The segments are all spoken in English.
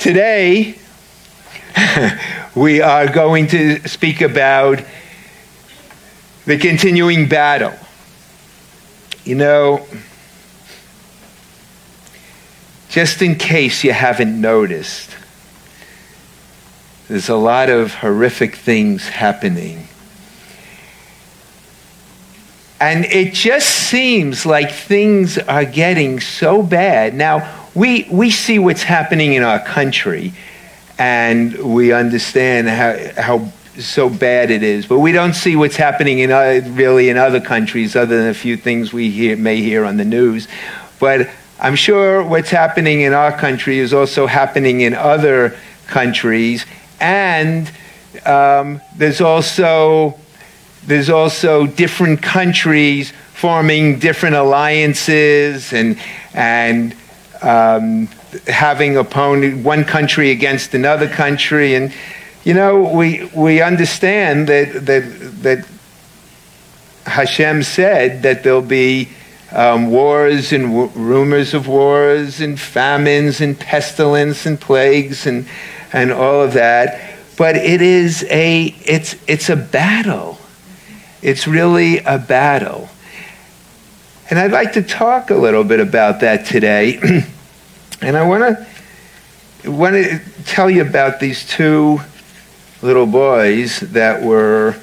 Today, we are going to speak about the continuing battle. You know, just in case you haven't noticed, there's a lot of horrific things happening. And it just seems like things are getting so bad. Now, we, we see what's happening in our country and we understand how, how so bad it is, but we don't see what's happening in uh, really in other countries other than a few things we hear, may hear on the news. But I'm sure what's happening in our country is also happening in other countries, and um, there's also there's also different countries forming different alliances and and um, having opponent one country against another country, and you know we we understand that that that Hashem said that there'll be um, wars and w- rumors of wars and famines and pestilence and plagues and and all of that, but it is a it's it's a battle. It's really a battle. And I'd like to talk a little bit about that today. and I want to want to tell you about these two little boys that were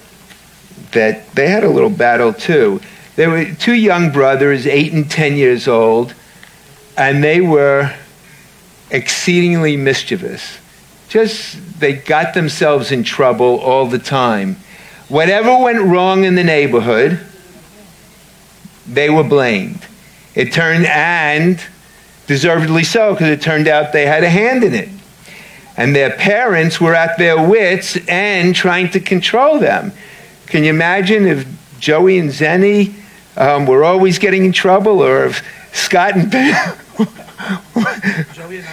that they had a little battle too. They were two young brothers, 8 and 10 years old, and they were exceedingly mischievous. Just they got themselves in trouble all the time. Whatever went wrong in the neighborhood, they were blamed. It turned, and deservedly so, because it turned out they had a hand in it. And their parents were at their wits' end trying to control them. Can you imagine if Joey and Zenny um, were always getting in trouble, or if Scott and Ben. Joey and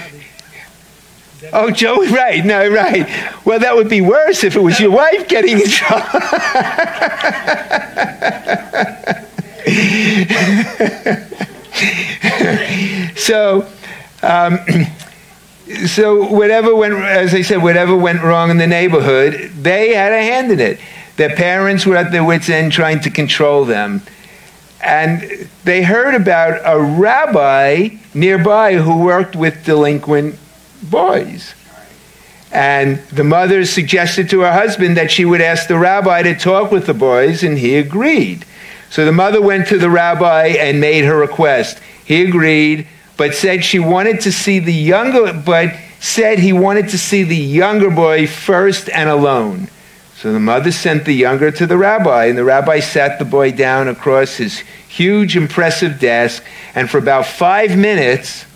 Oh, Joey, right, no, right. Well, that would be worse if it was your wife getting in trouble. so, um, so whatever went, as I said, whatever went wrong in the neighborhood, they had a hand in it. Their parents were at their wits' end trying to control them. And they heard about a rabbi nearby who worked with delinquent boys. And the mother suggested to her husband that she would ask the rabbi to talk with the boys, and he agreed. So the mother went to the rabbi and made her request. He agreed, but said she wanted to see the younger, but said he wanted to see the younger boy first and alone. So the mother sent the younger to the rabbi, and the rabbi sat the boy down across his huge, impressive desk, and for about five minutes,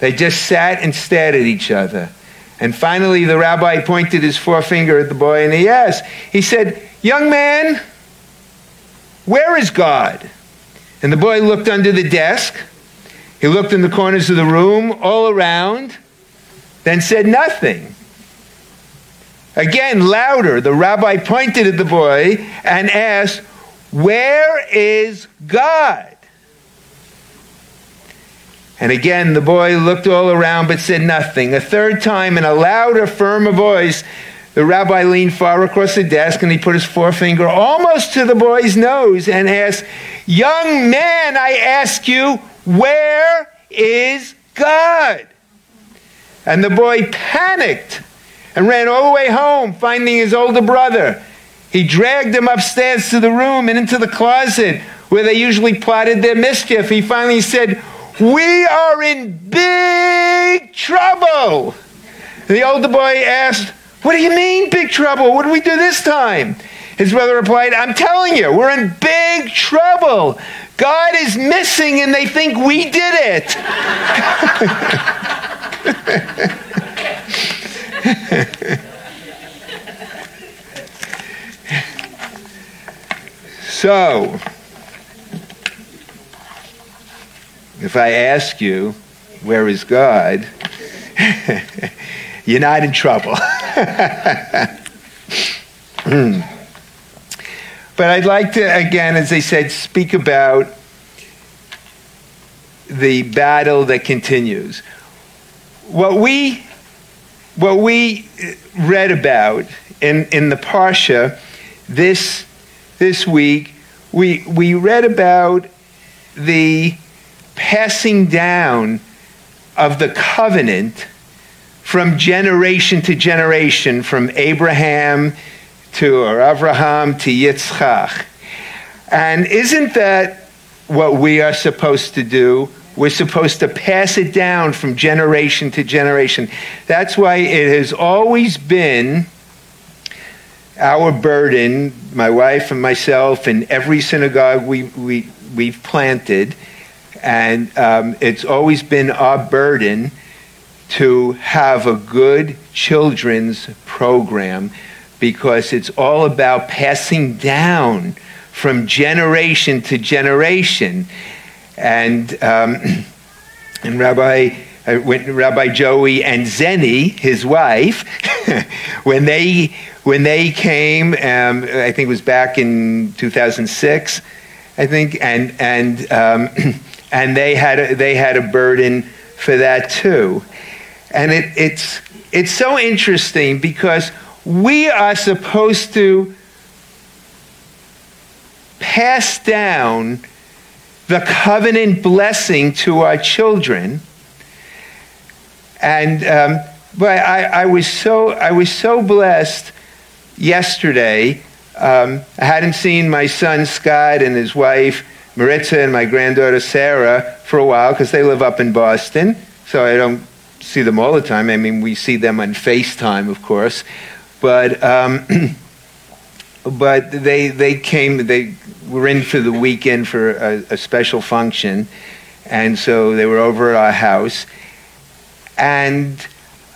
they just sat and stared at each other. And finally, the rabbi pointed his forefinger at the boy and he asked, he said, Young man, where is God? And the boy looked under the desk. He looked in the corners of the room, all around, then said nothing. Again, louder, the rabbi pointed at the boy and asked, Where is God? And again, the boy looked all around but said nothing. A third time, in a louder, firmer voice, the rabbi leaned far across the desk and he put his forefinger almost to the boy's nose and asked, Young man, I ask you, where is God? And the boy panicked and ran all the way home, finding his older brother. He dragged him upstairs to the room and into the closet where they usually plotted their mischief. He finally said, We are in big trouble. And the older boy asked, what do you mean, big trouble? What do we do this time? His brother replied, I'm telling you, we're in big trouble. God is missing and they think we did it. so, if I ask you, where is God? you're not in trouble. Hmm. but I'd like to, again, as I said, speak about the battle that continues. What we what we read about in, in the Parsha this, this week, we, we read about the passing down of the covenant from generation to generation, from Abraham to or Abraham to Yitzchak. And isn't that what we are supposed to do? We're supposed to pass it down from generation to generation. That's why it has always been our burden, my wife and myself, and every synagogue we, we, we've planted, and um, it's always been our burden to have a good children's program because it's all about passing down from generation to generation. And, um, and Rabbi, uh, when Rabbi Joey and Zeni, his wife, when they when they came, um, I think it was back in 2006, I think, and and um, and they had a, they had a burden for that too, and it, it's it's so interesting because we are supposed to pass down the covenant blessing to our children. And um, but I, I, was so I was so blessed yesterday. Um, I hadn't seen my son Scott and his wife Maritza and my granddaughter Sarah for a while because they live up in Boston, so I don't see them all the time. I mean, we see them on FaceTime, of course, but um, but they they came they were in for the weekend for a, a, special function, and so they were over at our house, and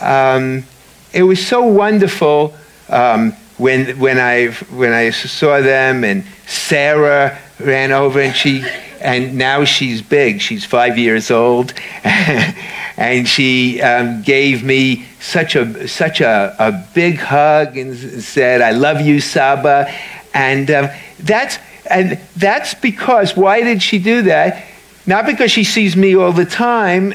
um, it was so wonderful um, when when I when I saw them and Sarah ran over and she and now she's big. She's five years old, and she um, gave me such a such a, a big hug and said, "I love you, Saba," and um, that's and that's because why did she do that? Not because she sees me all the time,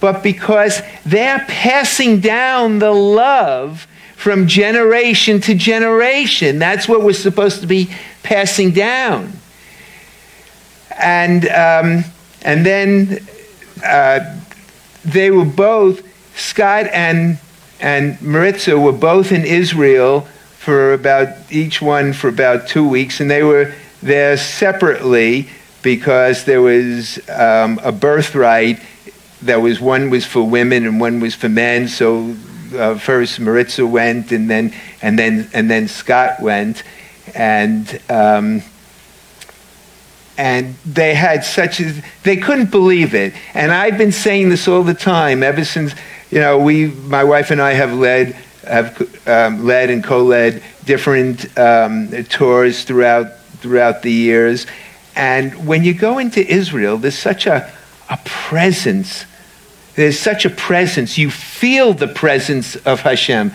but because they're passing down the love from generation to generation. That's what we're supposed to be passing down and um, and then uh, they were both Scott and and Maritza were both in Israel for about each one for about two weeks, and they were there separately because there was um, a birthright that was one was for women and one was for men. So uh, first Maritza went, and then and then and then Scott went, and. Um, and they had such a, they couldn't believe it. And I've been saying this all the time ever since, you know, we, my wife and I have led, have um, led and co-led different um, tours throughout, throughout the years. And when you go into Israel, there's such a, a presence. There's such a presence. You feel the presence of Hashem.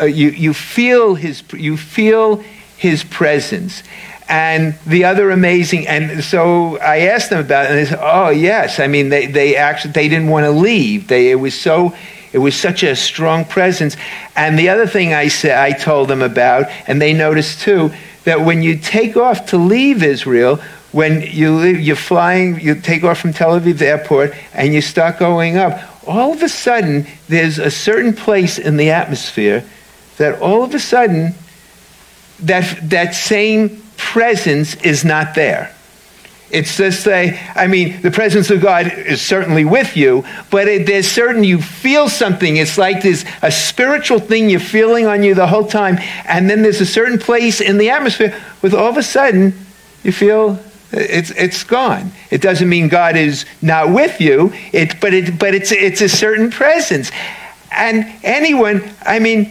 Uh, you, you feel his, you feel his presence. And the other amazing, and so I asked them about it, and they said, "Oh yes, I mean they, they actually they didn't want to leave. They it was so it was such a strong presence." And the other thing I said I told them about, and they noticed too, that when you take off to leave Israel, when you leave, you're flying, you take off from Tel Aviv airport, and you start going up. All of a sudden, there's a certain place in the atmosphere that all of a sudden that that same presence is not there. It's just say, I mean, the presence of God is certainly with you, but it, there's certain, you feel something. It's like there's a spiritual thing you're feeling on you the whole time. And then there's a certain place in the atmosphere with all of a sudden you feel it's, it's gone. It doesn't mean God is not with you, it, but, it, but it's, it's a certain presence. And anyone, I mean,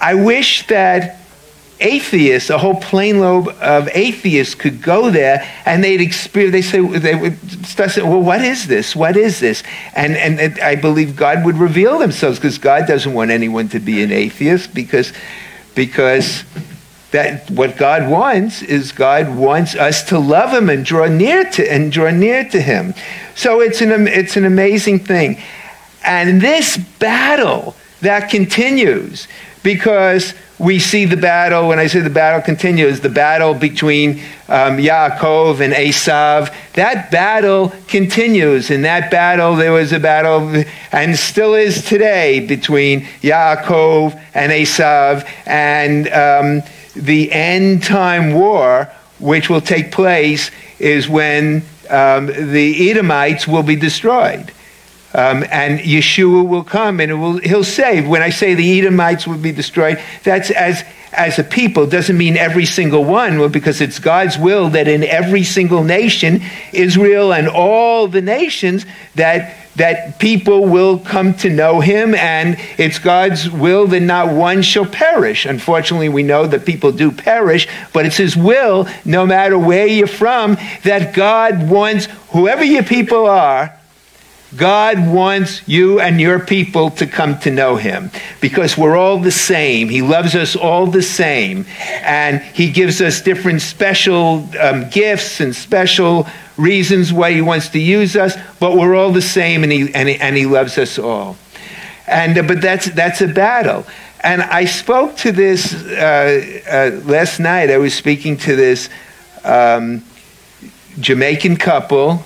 I wish that atheists, a whole plane lobe of atheists could go there and they'd experience, they say, they would saying, well, what is this? What is this? And, and, and I believe God would reveal themselves because God doesn't want anyone to be an atheist because, because that what God wants is God wants us to love him and draw near to, and draw near to him. So it's an, it's an amazing thing. And this battle that continues because we see the battle, when I say the battle continues, the battle between um, Yaakov and Esav, that battle continues. In that battle, there was a battle, and still is today, between Yaakov and Esav, and um, the end time war, which will take place, is when um, the Edomites will be destroyed. Um, and Yeshua will come and will, he'll save. When I say the Edomites will be destroyed, that's as, as a people. Doesn't mean every single one, because it's God's will that in every single nation, Israel and all the nations, that, that people will come to know him, and it's God's will that not one shall perish. Unfortunately, we know that people do perish, but it's his will, no matter where you're from, that God wants whoever your people are God wants you and your people to come to know him because we're all the same. He loves us all the same. And he gives us different special um, gifts and special reasons why he wants to use us, but we're all the same and he, and he, and he loves us all. And, uh, but that's, that's a battle. And I spoke to this uh, uh, last night. I was speaking to this um, Jamaican couple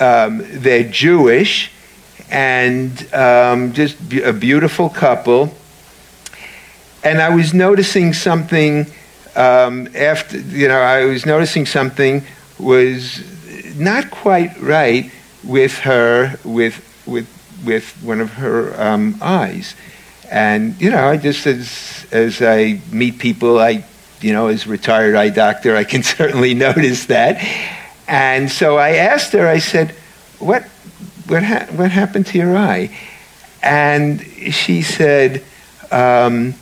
um, they're Jewish and um, just a beautiful couple. And I was noticing something um, after, you know, I was noticing something was not quite right with her, with, with, with one of her um, eyes. And, you know, I just, as, as I meet people, I, you know, as retired eye doctor, I can certainly notice that. And so I asked her, I said, what, what, ha- what happened to your eye? And she said, um,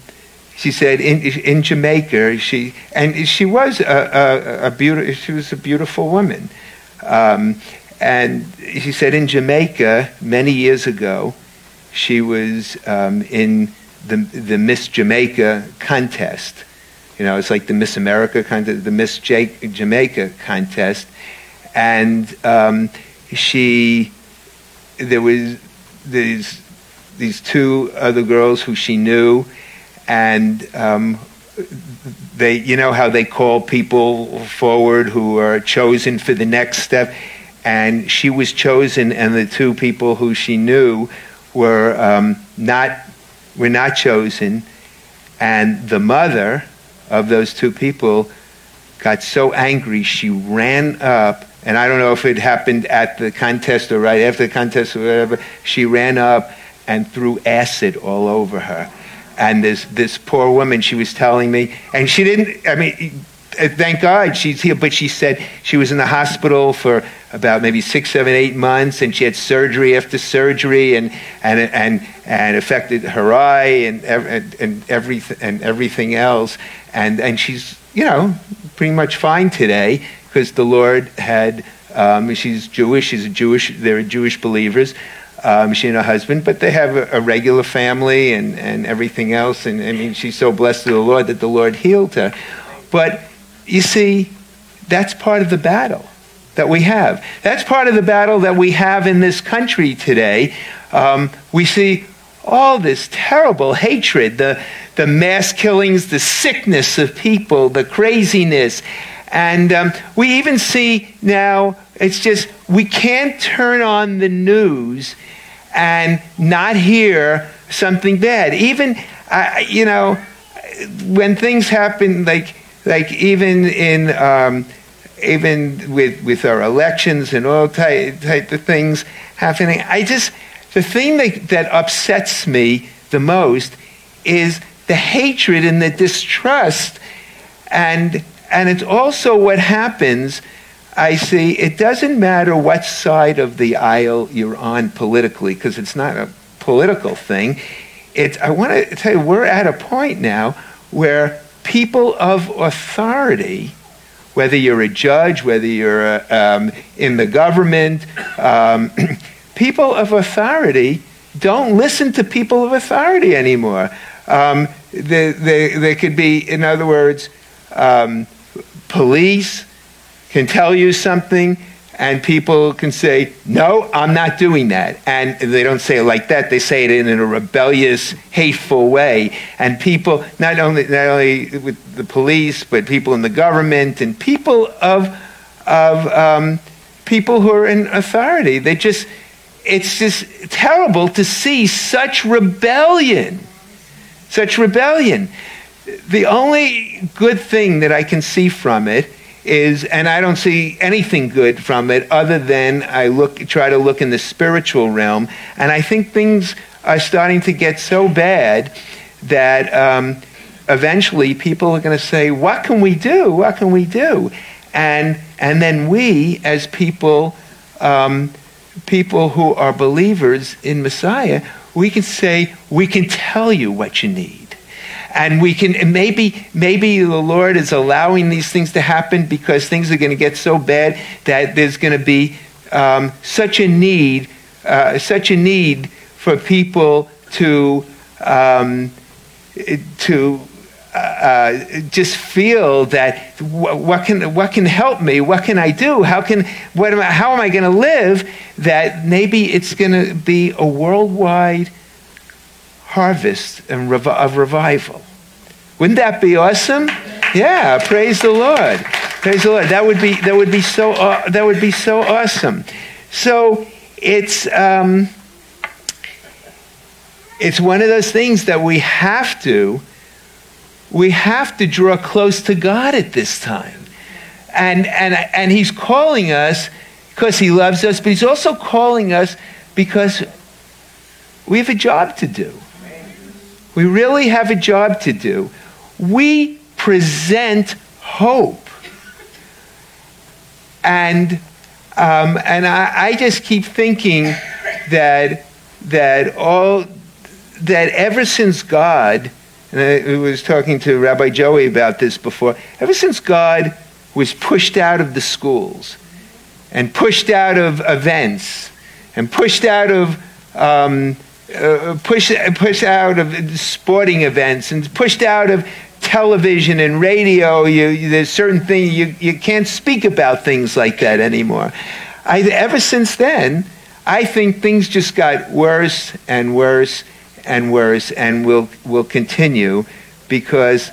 she said in, in Jamaica, she, and she was a, a, a beautiful, she was a beautiful woman. Um, and she said in Jamaica, many years ago, she was um, in the, the Miss Jamaica contest. You know, it's like the Miss America contest, the Miss Jamaica contest and um, she there was these these two other girls who she knew, and um, they you know how they call people forward who are chosen for the next step, and she was chosen, and the two people who she knew were um, not were not chosen, and the mother of those two people got so angry she ran up and I don't know if it happened at the contest or right after the contest or whatever, she ran up and threw acid all over her. And this, this poor woman, she was telling me, and she didn't, I mean, uh, thank God she's here, but she said she was in the hospital for about maybe six, seven, eight months, and she had surgery after surgery, and and and and affected her eye and and, and everything and everything else, and and she's you know pretty much fine today, because the Lord had, um, she's Jewish, she's a Jewish, they're Jewish believers. Um, she and her husband, but they have a, a, regular family and, and everything else. And I mean, she's so blessed to the Lord that the Lord healed her. But you see, that's part of the battle that we have. That's part of the battle that we have in this country today. Um, we see all this terrible hatred, the, the mass killings, the sickness of people, the craziness. And um, we even see now, it's just, we can't turn on the news and not hear something bad. Even, uh, you know, when things happen, like, like even in, um, even with, with our elections and all type, type of things happening, I just, the thing that, that upsets me the most is the hatred and the distrust and and it's also what happens. I see it doesn't matter what side of the aisle you're on politically, because it's not a political thing. It's, I want to tell you, we're at a point now where people of authority, whether you're a judge, whether you're a, um, in the government, um, people of authority don't listen to people of authority anymore. Um, they, they, they could be, in other words, um, police can tell you something and people can say, No, I'm not doing that. And they don't say it like that, they say it in a rebellious, hateful way. And people, not only, not only with the police, but people in the government and people of, of um, people who are in authority, they just, it's just terrible to see such rebellion. Such rebellion. The only good thing that I can see from it is, and I don't see anything good from it other than I look, try to look in the spiritual realm, and I think things are starting to get so bad that um, eventually people are going to say, "What can we do? What can we do?" And and then we, as people, um, people who are believers in Messiah, we can say, "We can tell you what you need." And we can maybe maybe the lord is allowing these things to happen because things are going to get so bad that there's going to be um, such a need uh, such a need for people to um, to uh, uh just feel that what can what can help me? What can I do? How can what am I, how am I going to live? That maybe it's going to be a worldwide harvest and of revival. Wouldn't that be awesome? Yeah, praise the Lord. Praise the Lord. That would be that would be so uh, that would be so awesome. So it's um, it's one of those things that we have to we have to draw close to God at this time. And and and he's calling us because he loves us, but he's also calling us because we have a job to do. We really have a job to do. We present hope. And, um, and I, I just keep thinking that, that, all, that ever since God, and I was talking to Rabbi Joey about this before, ever since God was pushed out of the schools and pushed out of events and pushed out of um, uh, pushed, out of sporting events and pushed out of television and radio, you, there's certain things you, you can't speak about things like that anymore. I, ever since then, I think things just got worse and worse and worse and will will continue because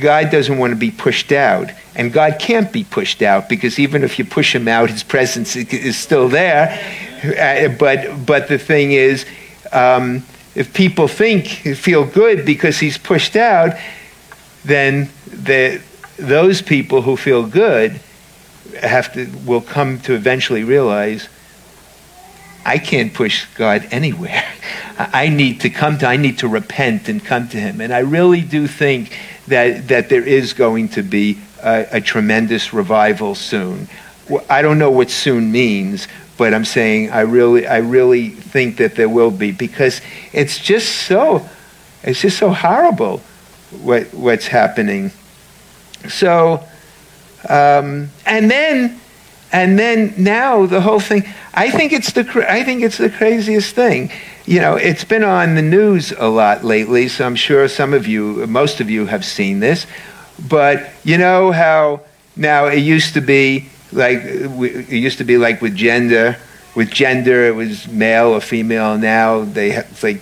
God doesn't want to be pushed out. And God can't be pushed out because even if you push him out, his presence is still there. Uh, but, but the thing is, um, if people think, feel good because he's pushed out, then the, those people who feel good have to will come to eventually realize I can't push God anywhere. I need to come to I need to repent and come to him. And I really do think that that there is going to be a, a tremendous revival soon. I don't know what soon means, but I'm saying I really I really think that there will be because it's just so it's just so horrible what, what's happening. So, um, and then, and then now the whole thing. I think it's the I think it's the craziest thing. You know, it's been on the news a lot lately, so I'm sure some of you, most of you, have seen this. But you know how now it used to be like it used to be like with gender. With gender, it was male or female. Now they have like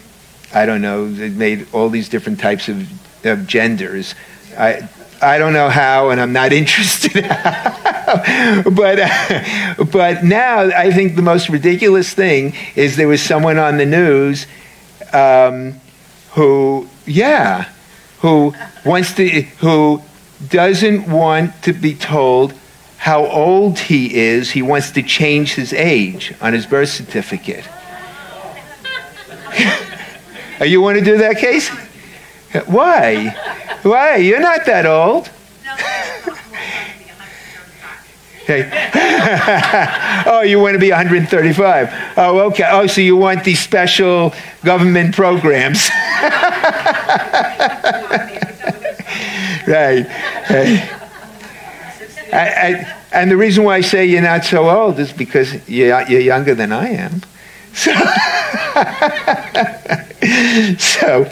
I don't know. They made all these different types of of genders. I, I don't know how, and I'm not interested. but, uh, but now I think the most ridiculous thing is there was someone on the news um, who, yeah, who wants to, who doesn't want to be told how old he is. He wants to change his age on his birth certificate. Are you want to do that, Case? Why? Why? You're not that old. Hey. oh, you want to be 135. Oh, okay. Oh, so you want these special government programs. right. I, I, and the reason why I say you're not so old is because you're, you're younger than I am. So, so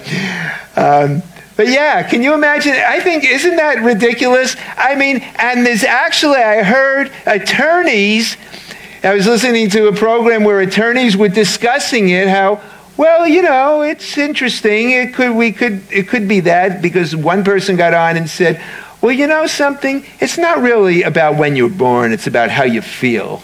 um, but yeah, can you imagine? I think, isn't that ridiculous? I mean, and there's actually, I heard attorneys I was listening to a program where attorneys were discussing it, how, well, you know, it's interesting. It could, we could, it could be that because one person got on and said, well, you know something? It's not really about when you're born, it's about how you feel.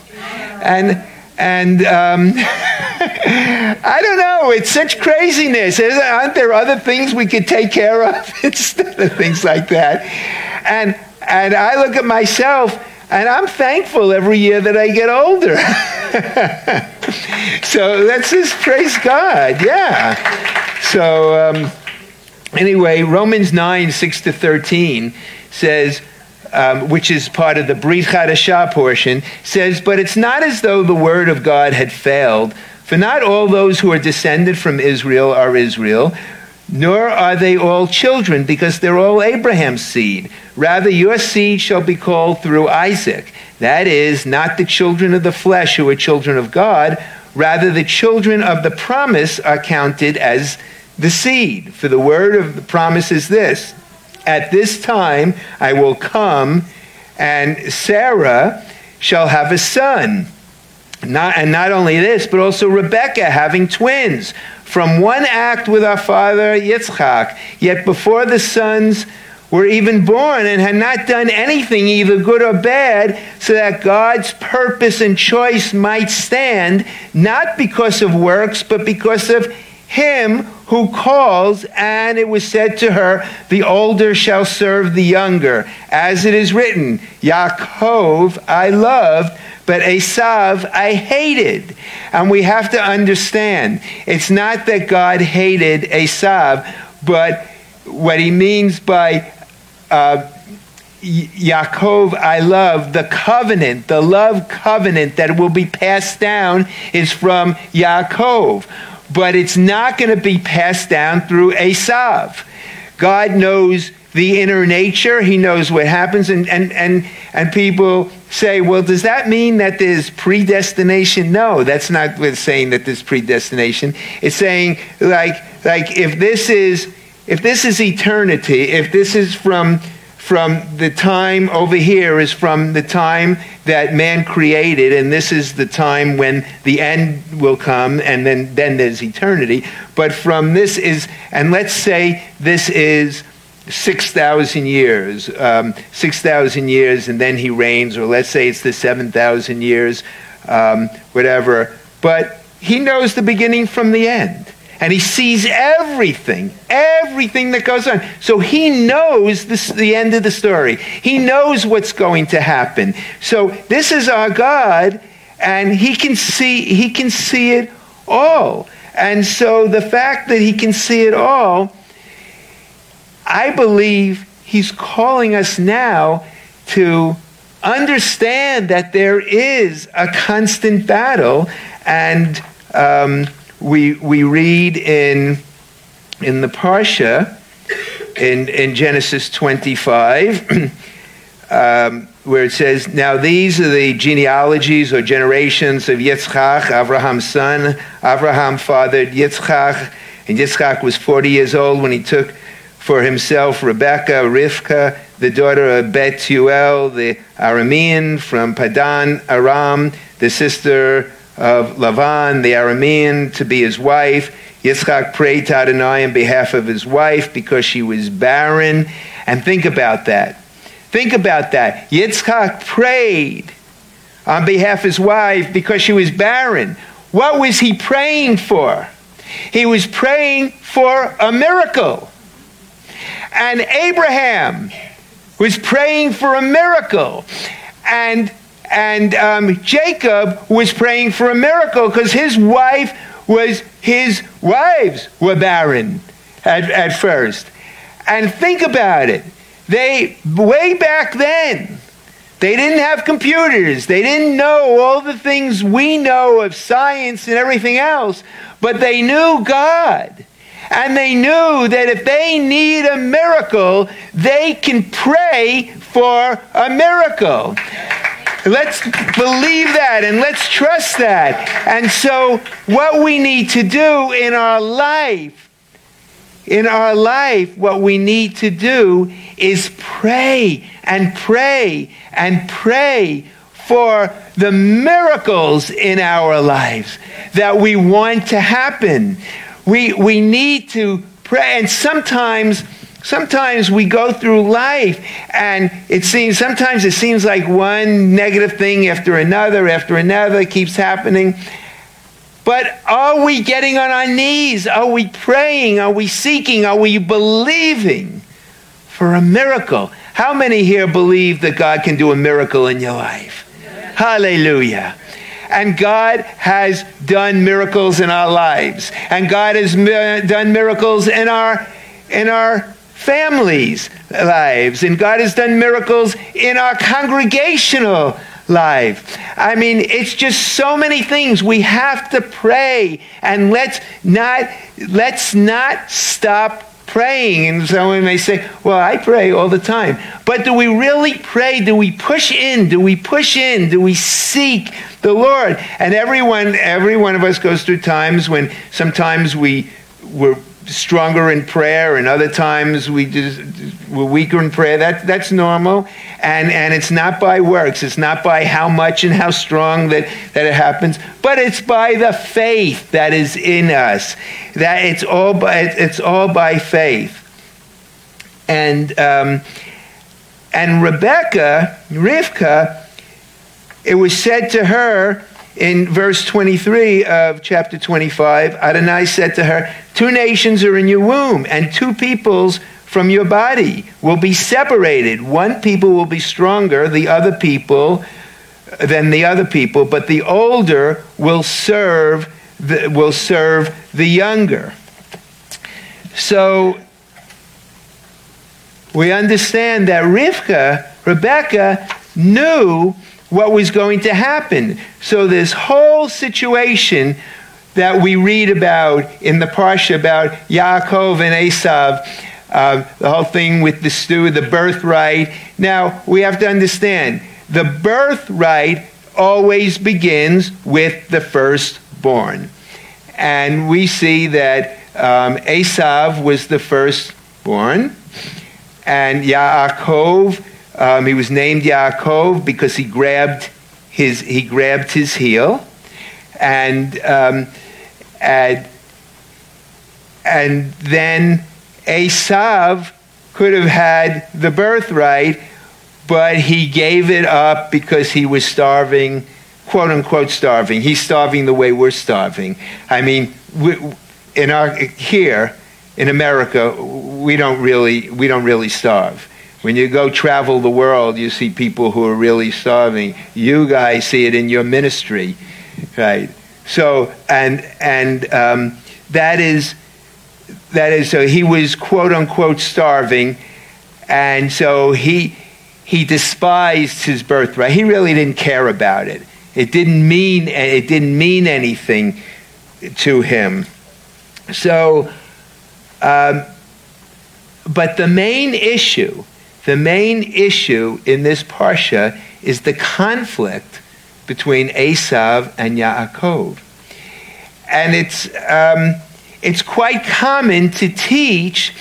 And, and um, I don't know, it's such craziness. Aren't there other things we could take care of instead of things like that? And, and I look at myself and I'm thankful every year that I get older. so let's just praise God. Yeah. So, um, anyway, Romans 9, 6 to 13 says, um, which is part of the Brit Chadashah portion, says, But it's not as though the word of God had failed, for not all those who are descended from Israel are Israel, nor are they all children, because they're all Abraham's seed. Rather, your seed shall be called through Isaac. That is, not the children of the flesh who are children of God, rather, the children of the promise are counted as the seed. For the word of the promise is this at this time I will come, and Sarah shall have a son. Not, and not only this, but also Rebekah having twins from one act with our father Yitzchak. Yet before the sons were even born and had not done anything, either good or bad, so that God's purpose and choice might stand, not because of works, but because of him who calls, and it was said to her, The older shall serve the younger. As it is written, Yaakov I loved, but Esav I hated. And we have to understand, it's not that God hated Esav, but what he means by uh, Yaakov I love, the covenant, the love covenant that will be passed down is from Yaakov but it's not going to be passed down through Esav. God knows the inner nature, He knows what happens, and, and, and, and people say, well, does that mean that there's predestination? No, that's not what saying that there's predestination. It's saying, like, like if this is if this is eternity, if this is from from the time over here is from the time that man created, and this is the time when the end will come, and then, then there's eternity. But from this is, and let's say this is 6,000 years, um, 6,000 years, and then he reigns, or let's say it's the 7,000 years, um, whatever. But he knows the beginning from the end and he sees everything, everything that goes on. So he knows this, the end of the story. He knows what's going to happen. So this is our God, and he can see he can see it all. And so the fact that he can see it all, I believe he's calling us now to understand that there is a constant battle and um, we, we read in, in the Parsha, in, in Genesis 25, um, where it says, Now these are the genealogies or generations of Yitzchak, Abraham's son. Abraham fathered Yitzchak, and Yitzchak was 40 years old when he took for himself Rebekah, Rivka, the daughter of Bethuel, the Aramean from Padan Aram, the sister of Lavan, the Aramean, to be his wife. Yitzchak prayed to Adonai on behalf of his wife because she was barren. And think about that. Think about that. Yitzchak prayed on behalf of his wife because she was barren. What was he praying for? He was praying for a miracle. And Abraham was praying for a miracle. And and um, Jacob was praying for a miracle because his wife was his wives were barren at, at first. And think about it. They way back then, they didn't have computers. They didn't know all the things we know of science and everything else, but they knew God. And they knew that if they need a miracle, they can pray for a miracle. Let's believe that and let's trust that. And so, what we need to do in our life, in our life, what we need to do is pray and pray and pray for the miracles in our lives that we want to happen. We, we need to pray. And sometimes, sometimes we go through life and it seems, sometimes it seems like one negative thing after another, after another keeps happening. But are we getting on our knees? Are we praying? Are we seeking? Are we believing for a miracle? How many here believe that God can do a miracle in your life? Hallelujah. And God has done miracles in our lives. And God has done miracles in our, in our families' lives. And God has done miracles in our congregational life. I mean, it's just so many things. We have to pray and let's not let's not stop praying. And someone may say, Well, I pray all the time. But do we really pray? Do we push in? Do we push in? Do we seek the Lord? And everyone, every one of us goes through times when sometimes we we're stronger in prayer and other times we just we're weaker in prayer. That that's normal and and it's not by works. It's not by how much and how strong that that it happens but it's by the faith that is in us. That it's all by it's all by faith. And um, and Rebecca Rivka it was said to her in verse 23 of chapter 25, Adonai said to her, Two nations are in your womb, and two peoples from your body will be separated. One people will be stronger, the other people than the other people, but the older will serve the, will serve the younger. So we understand that Rivka, Rebecca, knew what was going to happen. So, this whole situation that we read about in the Parsha about Yaakov and Esav, uh, the whole thing with the stew, the birthright. Now, we have to understand the birthright always begins with the firstborn. And we see that um, Esav was the firstborn, and Yaakov um, he was named Yaakov because he grabbed his, he grabbed his heel. And, um, and, and then Esav could have had the birthright, but he gave it up because he was starving, quote unquote starving. He's starving the way we're starving. I mean, we, in our, here in America, we don't really, we don't really starve. When you go travel the world, you see people who are really starving. You guys see it in your ministry, right? So, and and um, that is that is so he was quote unquote starving, and so he he despised his birthright. He really didn't care about it. It didn't mean it didn't mean anything to him. So, um, but the main issue the main issue in this parsha is the conflict between Esav and Yaakov. And it's, um, it's quite common to teach,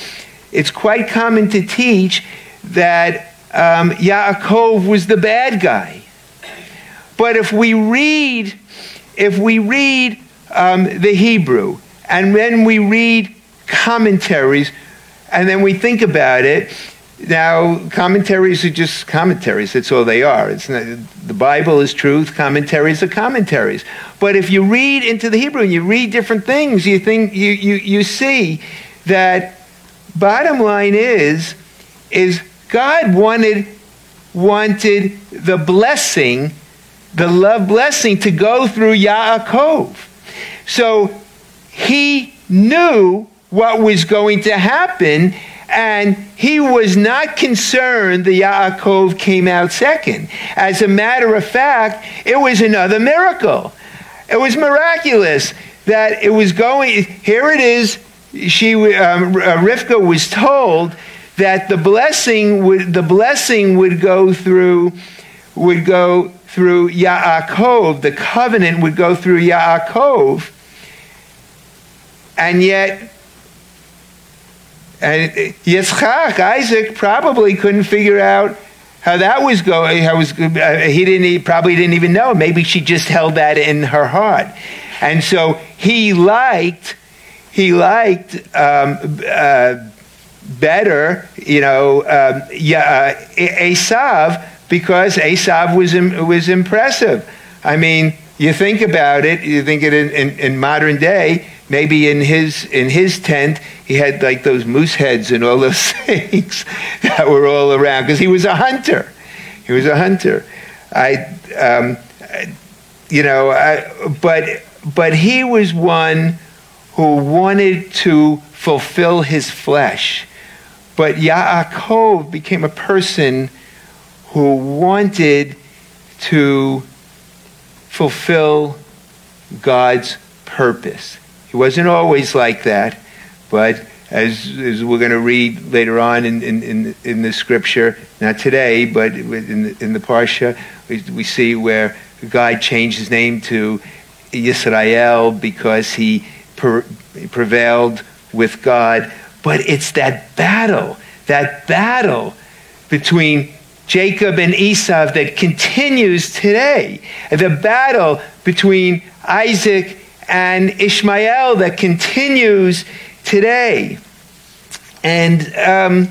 it's quite common to teach that um, Yaakov was the bad guy. But if we read, if we read um, the Hebrew, and then we read commentaries, and then we think about it, now, commentaries are just commentaries. That's all they are. It's not, the Bible is truth. Commentaries are commentaries. But if you read into the Hebrew and you read different things, you think you, you, you see that bottom line is is God wanted wanted the blessing, the love blessing to go through Yaakov. So he knew what was going to happen and he was not concerned that Yaakov came out second. As a matter of fact, it was another miracle. It was miraculous that it was going, here it is, she, um, Rivka was told that the blessing would, the blessing would go through, would go through Yaakov, the covenant would go through Yaakov, and yet and Yitzchak, Isaac, probably couldn't figure out how that was going. How was uh, he didn't he probably didn't even know. Maybe she just held that in her heart, and so he liked he liked um, uh, better, you know, um, yeah, uh, Esav because Esav was was impressive. I mean, you think about it. You think it in, in, in modern day maybe in his in his tent he had like those moose heads and all those things that were all around because he was a hunter. He was a hunter. I, um, you know, I, but but he was one who wanted to fulfill his flesh. But Yaakov became a person who wanted to fulfill God's purpose. He wasn't always like that, but as, as we're going to read later on in, in, in, in, the scripture, not today, but in the, in the Parsha, we, we see where God changed his name to Yisrael because he per, prevailed with God. But it's that battle, that battle between Jacob and Esau that continues today. The battle between Isaac and Ishmael that continues today. And, um,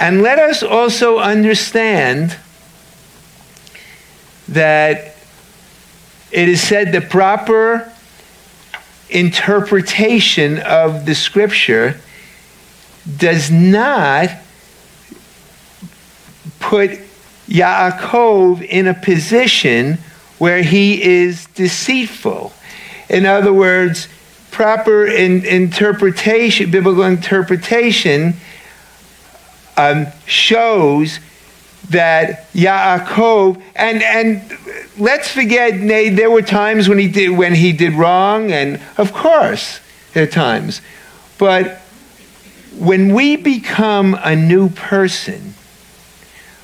and let us also understand that it is said the proper interpretation of the scripture does not put Yaakov in a position where he is deceitful. In other words, proper in, interpretation, biblical interpretation, um, shows that Yaakov and and let's forget there were times when he did when he did wrong and of course there are times. But when we become a new person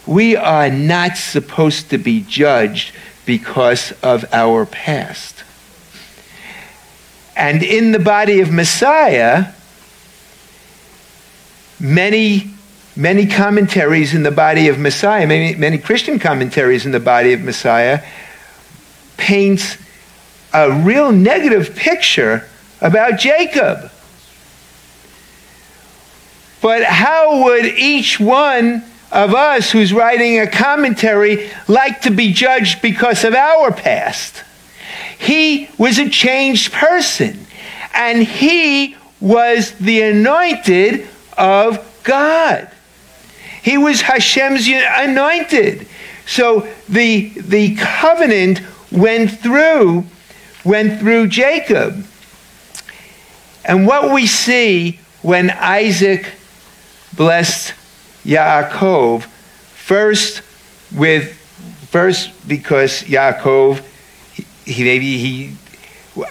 we are not supposed to be judged because of our past and in the body of Messiah, many, many commentaries in the body of Messiah, many, many Christian commentaries in the body of Messiah, paints a real negative picture about Jacob. But how would each one of us who's writing a commentary like to be judged because of our past? He was a changed person. And he was the anointed of God. He was Hashem's anointed. So the, the covenant went through, went through Jacob. And what we see when Isaac blessed Yaakov, first with first because Yaakov he maybe he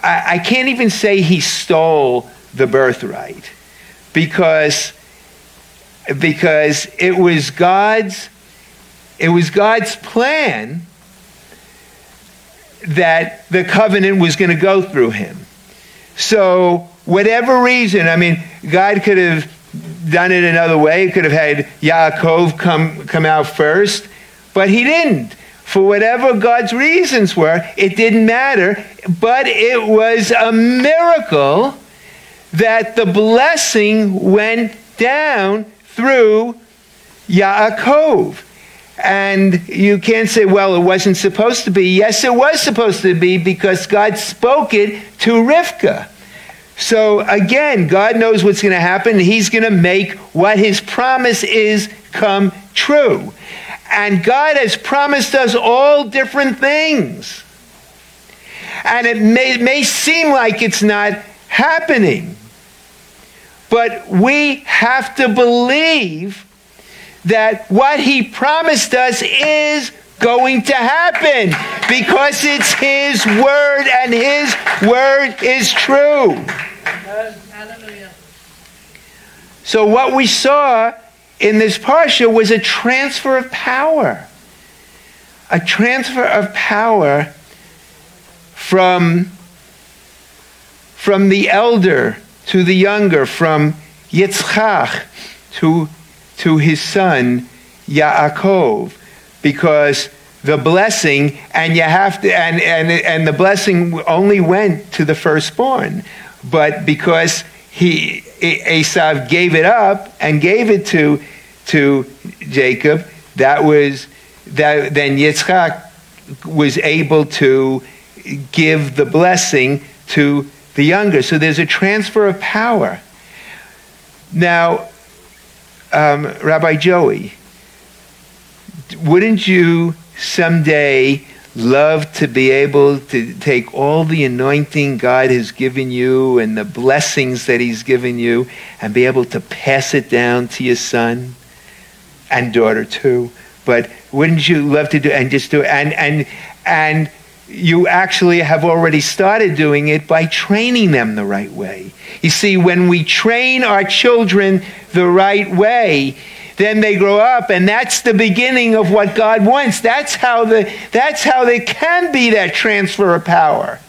I, I can't even say he stole the birthright because because it was God's it was God's plan that the covenant was going to go through him. So whatever reason, I mean, God could have done it another way. He could have had Yaakov come come out first, but he didn't for whatever God's reasons were, it didn't matter. But it was a miracle that the blessing went down through Yaakov. And you can't say, well, it wasn't supposed to be. Yes, it was supposed to be because God spoke it to Rivka. So again, God knows what's going to happen. He's going to make what his promise is come true. And God has promised us all different things. And it may, may seem like it's not happening. But we have to believe that what he promised us is going to happen because it's his word and his word is true. So, what we saw in this parsha was a transfer of power. A transfer of power from, from the elder to the younger, from Yitzchak to, to his son Yaakov. because the blessing and you have to and and and the blessing only went to the firstborn but because he Esau gave it up and gave it to to Jacob. That was that then Yitzchak was able to give the blessing to the younger. So there's a transfer of power. Now um, Rabbi Joey wouldn't you someday love to be able to take all the anointing God has given you and the blessings that He's given you and be able to pass it down to your son and daughter too. But wouldn't you love to do and just do and and and you actually have already started doing it by training them the right way. You see, when we train our children the right way, then they grow up and that's the beginning of what God wants. That's how the that's how there can be that transfer of power.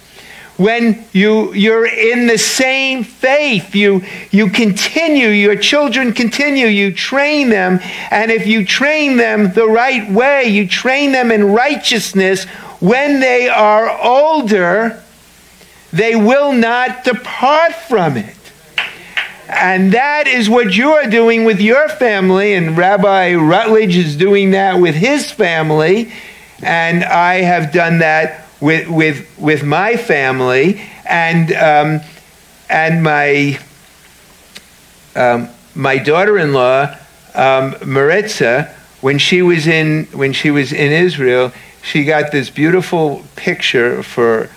When you you're in the same faith, you you continue, your children continue, you train them, and if you train them the right way, you train them in righteousness, when they are older, they will not depart from it. And that is what you are doing with your family, and Rabbi Rutledge is doing that with his family, and I have done that with, with, with my family, and, um, and my, um, my daughter-in-law, um, Maritza, when she was in when she was in Israel, she got this beautiful picture for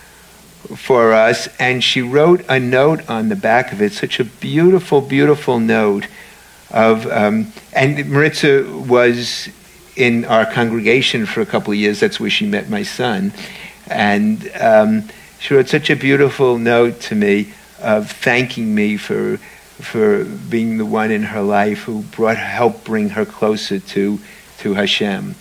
for us, and she wrote a note on the back of it, such a beautiful, beautiful note of, um, and Maritza was in our congregation for a couple of years. That's where she met my son. And um, she wrote such a beautiful note to me of thanking me for, for being the one in her life who brought, helped bring her closer to, to Hashem.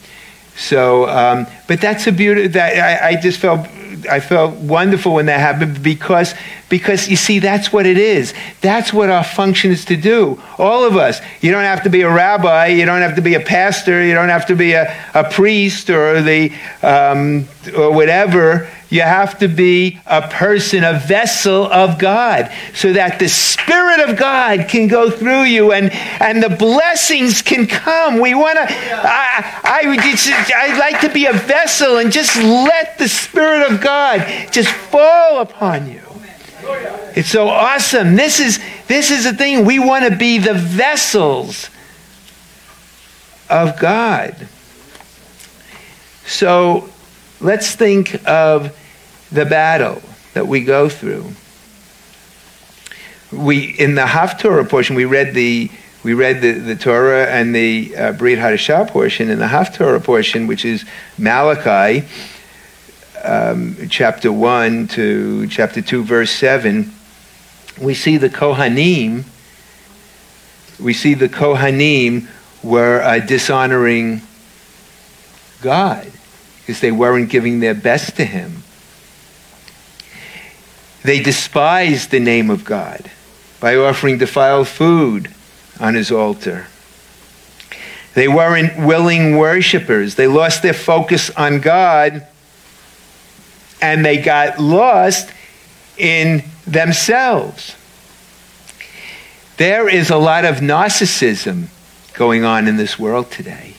So, um, but that's a beauty that I, I just felt I felt wonderful when that happened because, because you see, that's what it is. That's what our function is to do. All of us. You don't have to be a rabbi. You don't have to be a pastor. You don't have to be a, a priest or the um, or whatever. You have to be a person, a vessel of God, so that the Spirit of God can go through you and, and the blessings can come. We want to, I, I, I'd like to be a vessel and just let the Spirit of God just fall upon you. It's so awesome. This is, this is the thing. We want to be the vessels of God. So let's think of the battle that we go through. We in the Haftorah portion we read the we read the, the Torah and the uh, Brit Hadashah portion. In the Haftorah portion, which is Malachi, um, chapter 1 to chapter 2, verse 7, we see the Kohanim, we see the Kohanim were uh, dishonoring God because they weren't giving their best to Him. They despised the name of God by offering defiled food on his altar. They weren't willing worshippers. They lost their focus on God and they got lost in themselves. There is a lot of narcissism going on in this world today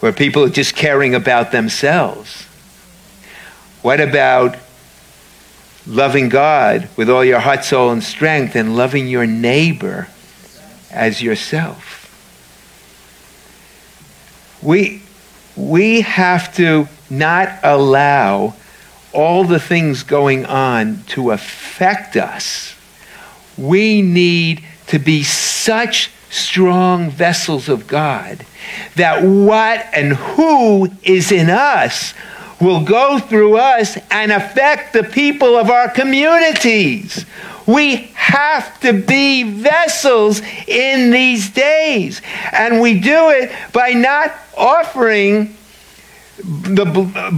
where people are just caring about themselves. What about loving God with all your heart, soul, and strength and loving your neighbor as yourself? We, we have to not allow all the things going on to affect us. We need to be such strong vessels of God that what and who is in us will go through us and affect the people of our communities. We have to be vessels in these days. And we do it by not offering the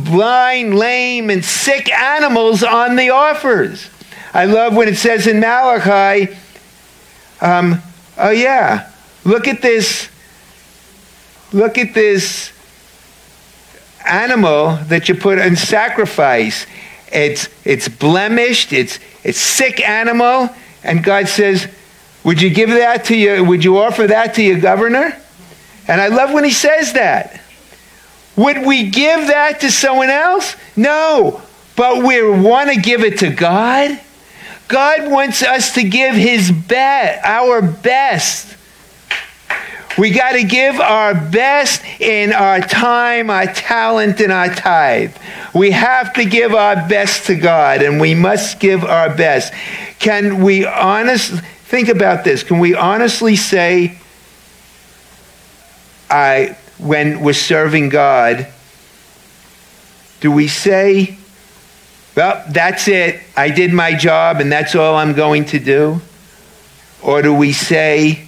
blind, lame, and sick animals on the offers. I love when it says in Malachi, um, oh yeah, look at this, look at this animal that you put in sacrifice. It's, it's blemished, it's, it's sick animal, and God says, Would you give that to you? Would you offer that to your governor? And I love when he says that. Would we give that to someone else? No. But we want to give it to God. God wants us to give his best, our best. We got to give our best in our time, our talent, and our tithe. We have to give our best to God, and we must give our best. Can we honestly think about this? Can we honestly say, I, when we're serving God, do we say, well, that's it. I did my job and that's all I'm going to do? Or do we say,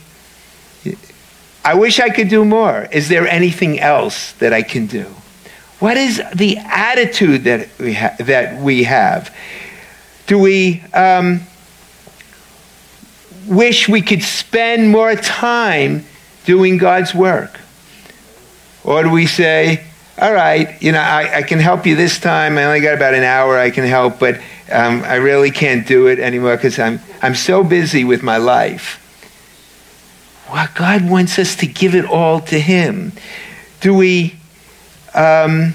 I wish I could do more. Is there anything else that I can do? What is the attitude that we, ha- that we have? Do we um, wish we could spend more time doing God's work? Or do we say, all right, you know, I, I, can help you this time. I only got about an hour I can help, but um, I really can't do it anymore because I'm, I'm so busy with my life. Well, God wants us to give it all to Him. Do we um,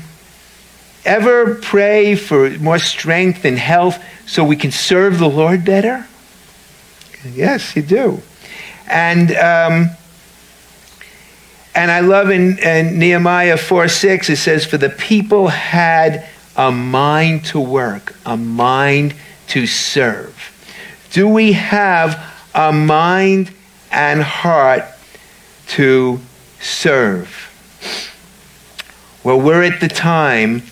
ever pray for more strength and health so we can serve the Lord better? Yes, you do. And um, and I love in, in Nehemiah 4 6, it says, For the people had a mind to work, a mind to serve. Do we have a mind and heart to serve. Well, we're at the time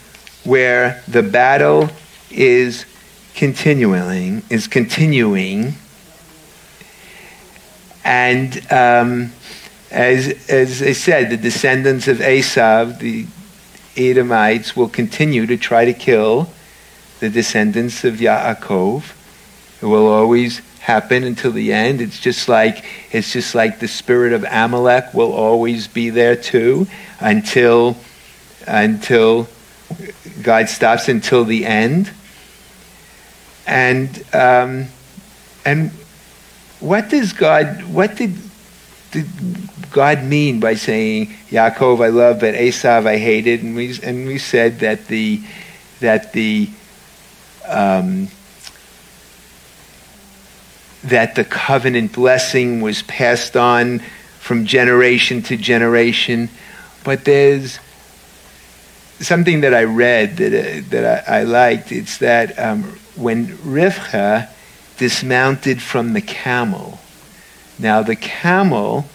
where the battle is continuing, is continuing, and um, as as I said, the descendants of Esav, the Edomites, will continue to try to kill the descendants of Yaakov. It will always happen until the end. It's just like it's just like the spirit of Amalek will always be there too until until God stops until the end. And um, and what does God what did, did God mean by saying Yaakov I love but Esav I hated? And we and we said that the that the um, that the covenant blessing was passed on from generation to generation. But there's something that I read that, uh, that I, I, liked. It's that um, when Rivka dismounted from the camel, now the camel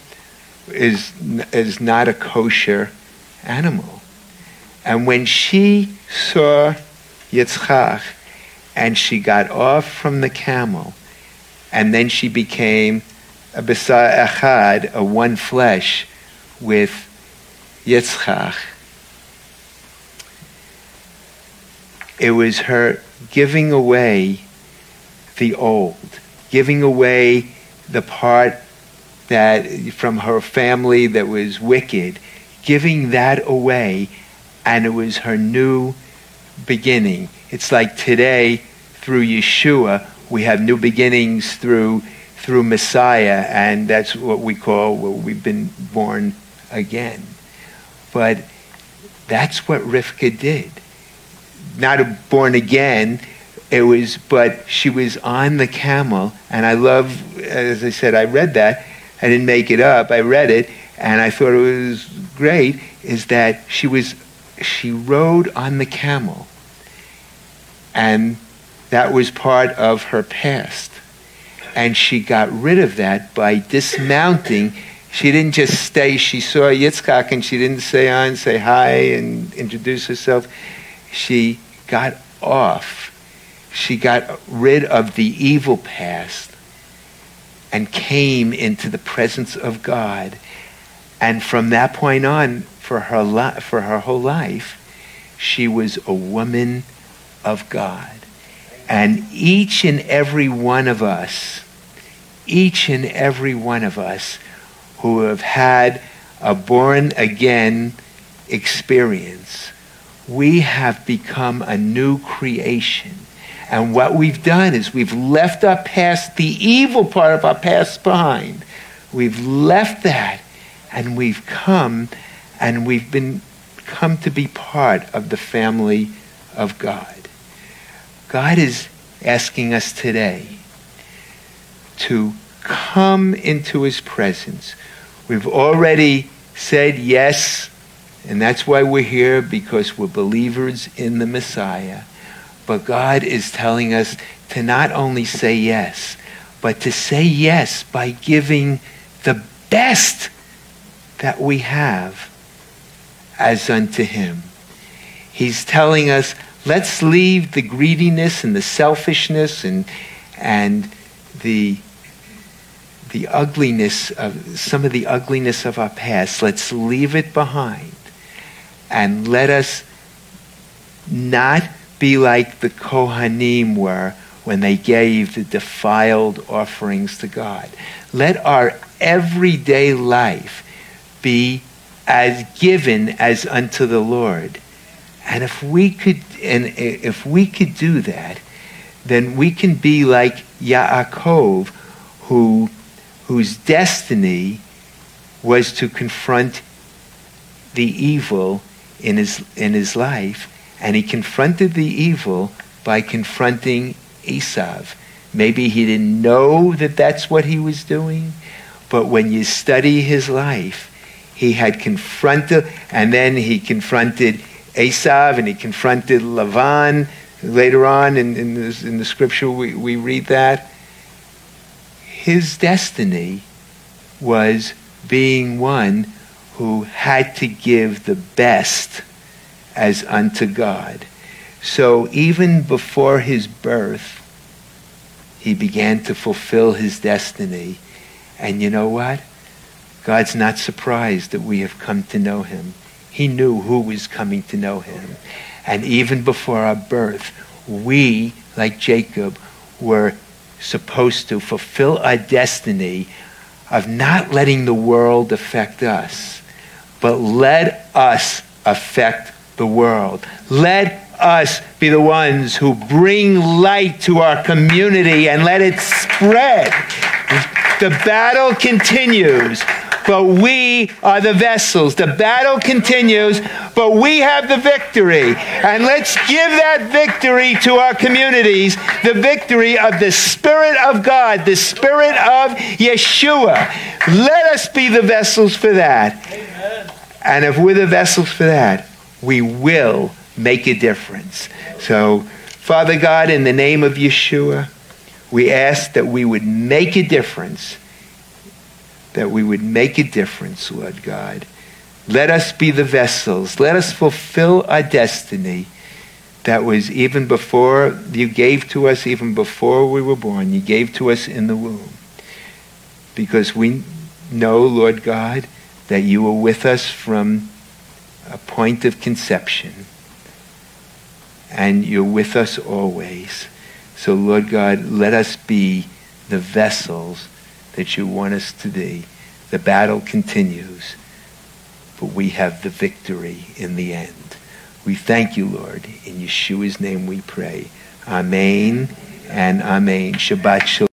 is, is not a kosher animal. And when she saw Yitzchak and she got off from the camel, and then she became a Besar Echad, a one flesh with Yitzchak. It was her giving away the old, giving away the part that from her family that was wicked, giving that away, and it was her new beginning. It's like today, through Yeshua, we have new beginnings through through Messiah, and that's what we call well, we've been born again. But that's what Rivka did. Not a born again. It was, but she was on the camel, and I love, as I said, I read that. I didn't make it up. I read it, and I thought it was great. Is that she was, she rode on the camel, and that was part of her past. And she got rid of that by dismounting. She didn't just stay, she saw Yitzchak and she didn't say and say hi and introduce herself. She got off. She got rid of the evil past and came into the presence of God. And from that point on, for her, li- for her whole life, she was a woman of God. And each and every one of us, each and every one of us who have had a born again experience, we have become a new creation. And what we've done is we've left our past, the evil part of our past behind. We've left that and we've come and we've been come to be part of the family of God. God is asking us today to come into his presence. We've already said yes, and that's why we're here, because we're believers in the Messiah. But God is telling us to not only say yes, but to say yes by giving the best that we have as unto him. He's telling us, let's leave the greediness and the selfishness and, and the the ugliness of some of the ugliness of our past. Let's leave it behind and let us not be like the Kohanim were when they gave the defiled offerings to God. Let our everyday life be as given as unto the Lord. And if we could and if we could do that, then we can be like Yaakov who whose destiny was to confront the evil in his, in his life, and he confronted the evil by confronting Esav. Maybe he didn't know that that's what he was doing, but when you study his life, he had confronted, and then he confronted Esav, and he confronted Lavan. Later on in, in, the, in the scripture, we, we read that his destiny was being one who had to give the best as unto God. So even before his birth, he began to fulfill his destiny. And you know what? God's not surprised that we have come to know him. He knew who was coming to know him. And even before our birth, we, like Jacob, were supposed to fulfill our destiny of not letting the world affect us, but let us affect the world. Let us be the ones who bring light to our community and let it spread. The battle continues but we are the vessels. The battle continues, but we have the victory. And let's give that victory to our communities the victory of the Spirit of God, the Spirit of Yeshua. Let us be the vessels for that. Amen. And if we're the vessels for that, we will make a difference. So, Father God, in the name of Yeshua, we ask that we would make a difference that we would make a difference, Lord God. Let us be the vessels. Let us fulfill our destiny that was even before you gave to us, even before we were born. You gave to us in the womb. Because we know, Lord God, that you were with us from a point of conception. And you're with us always. So, Lord God, let us be the vessels that you want us to be. The battle continues, but we have the victory in the end. We thank you, Lord. In Yeshua's name we pray. Amen and Amen. Shabbat Shalom.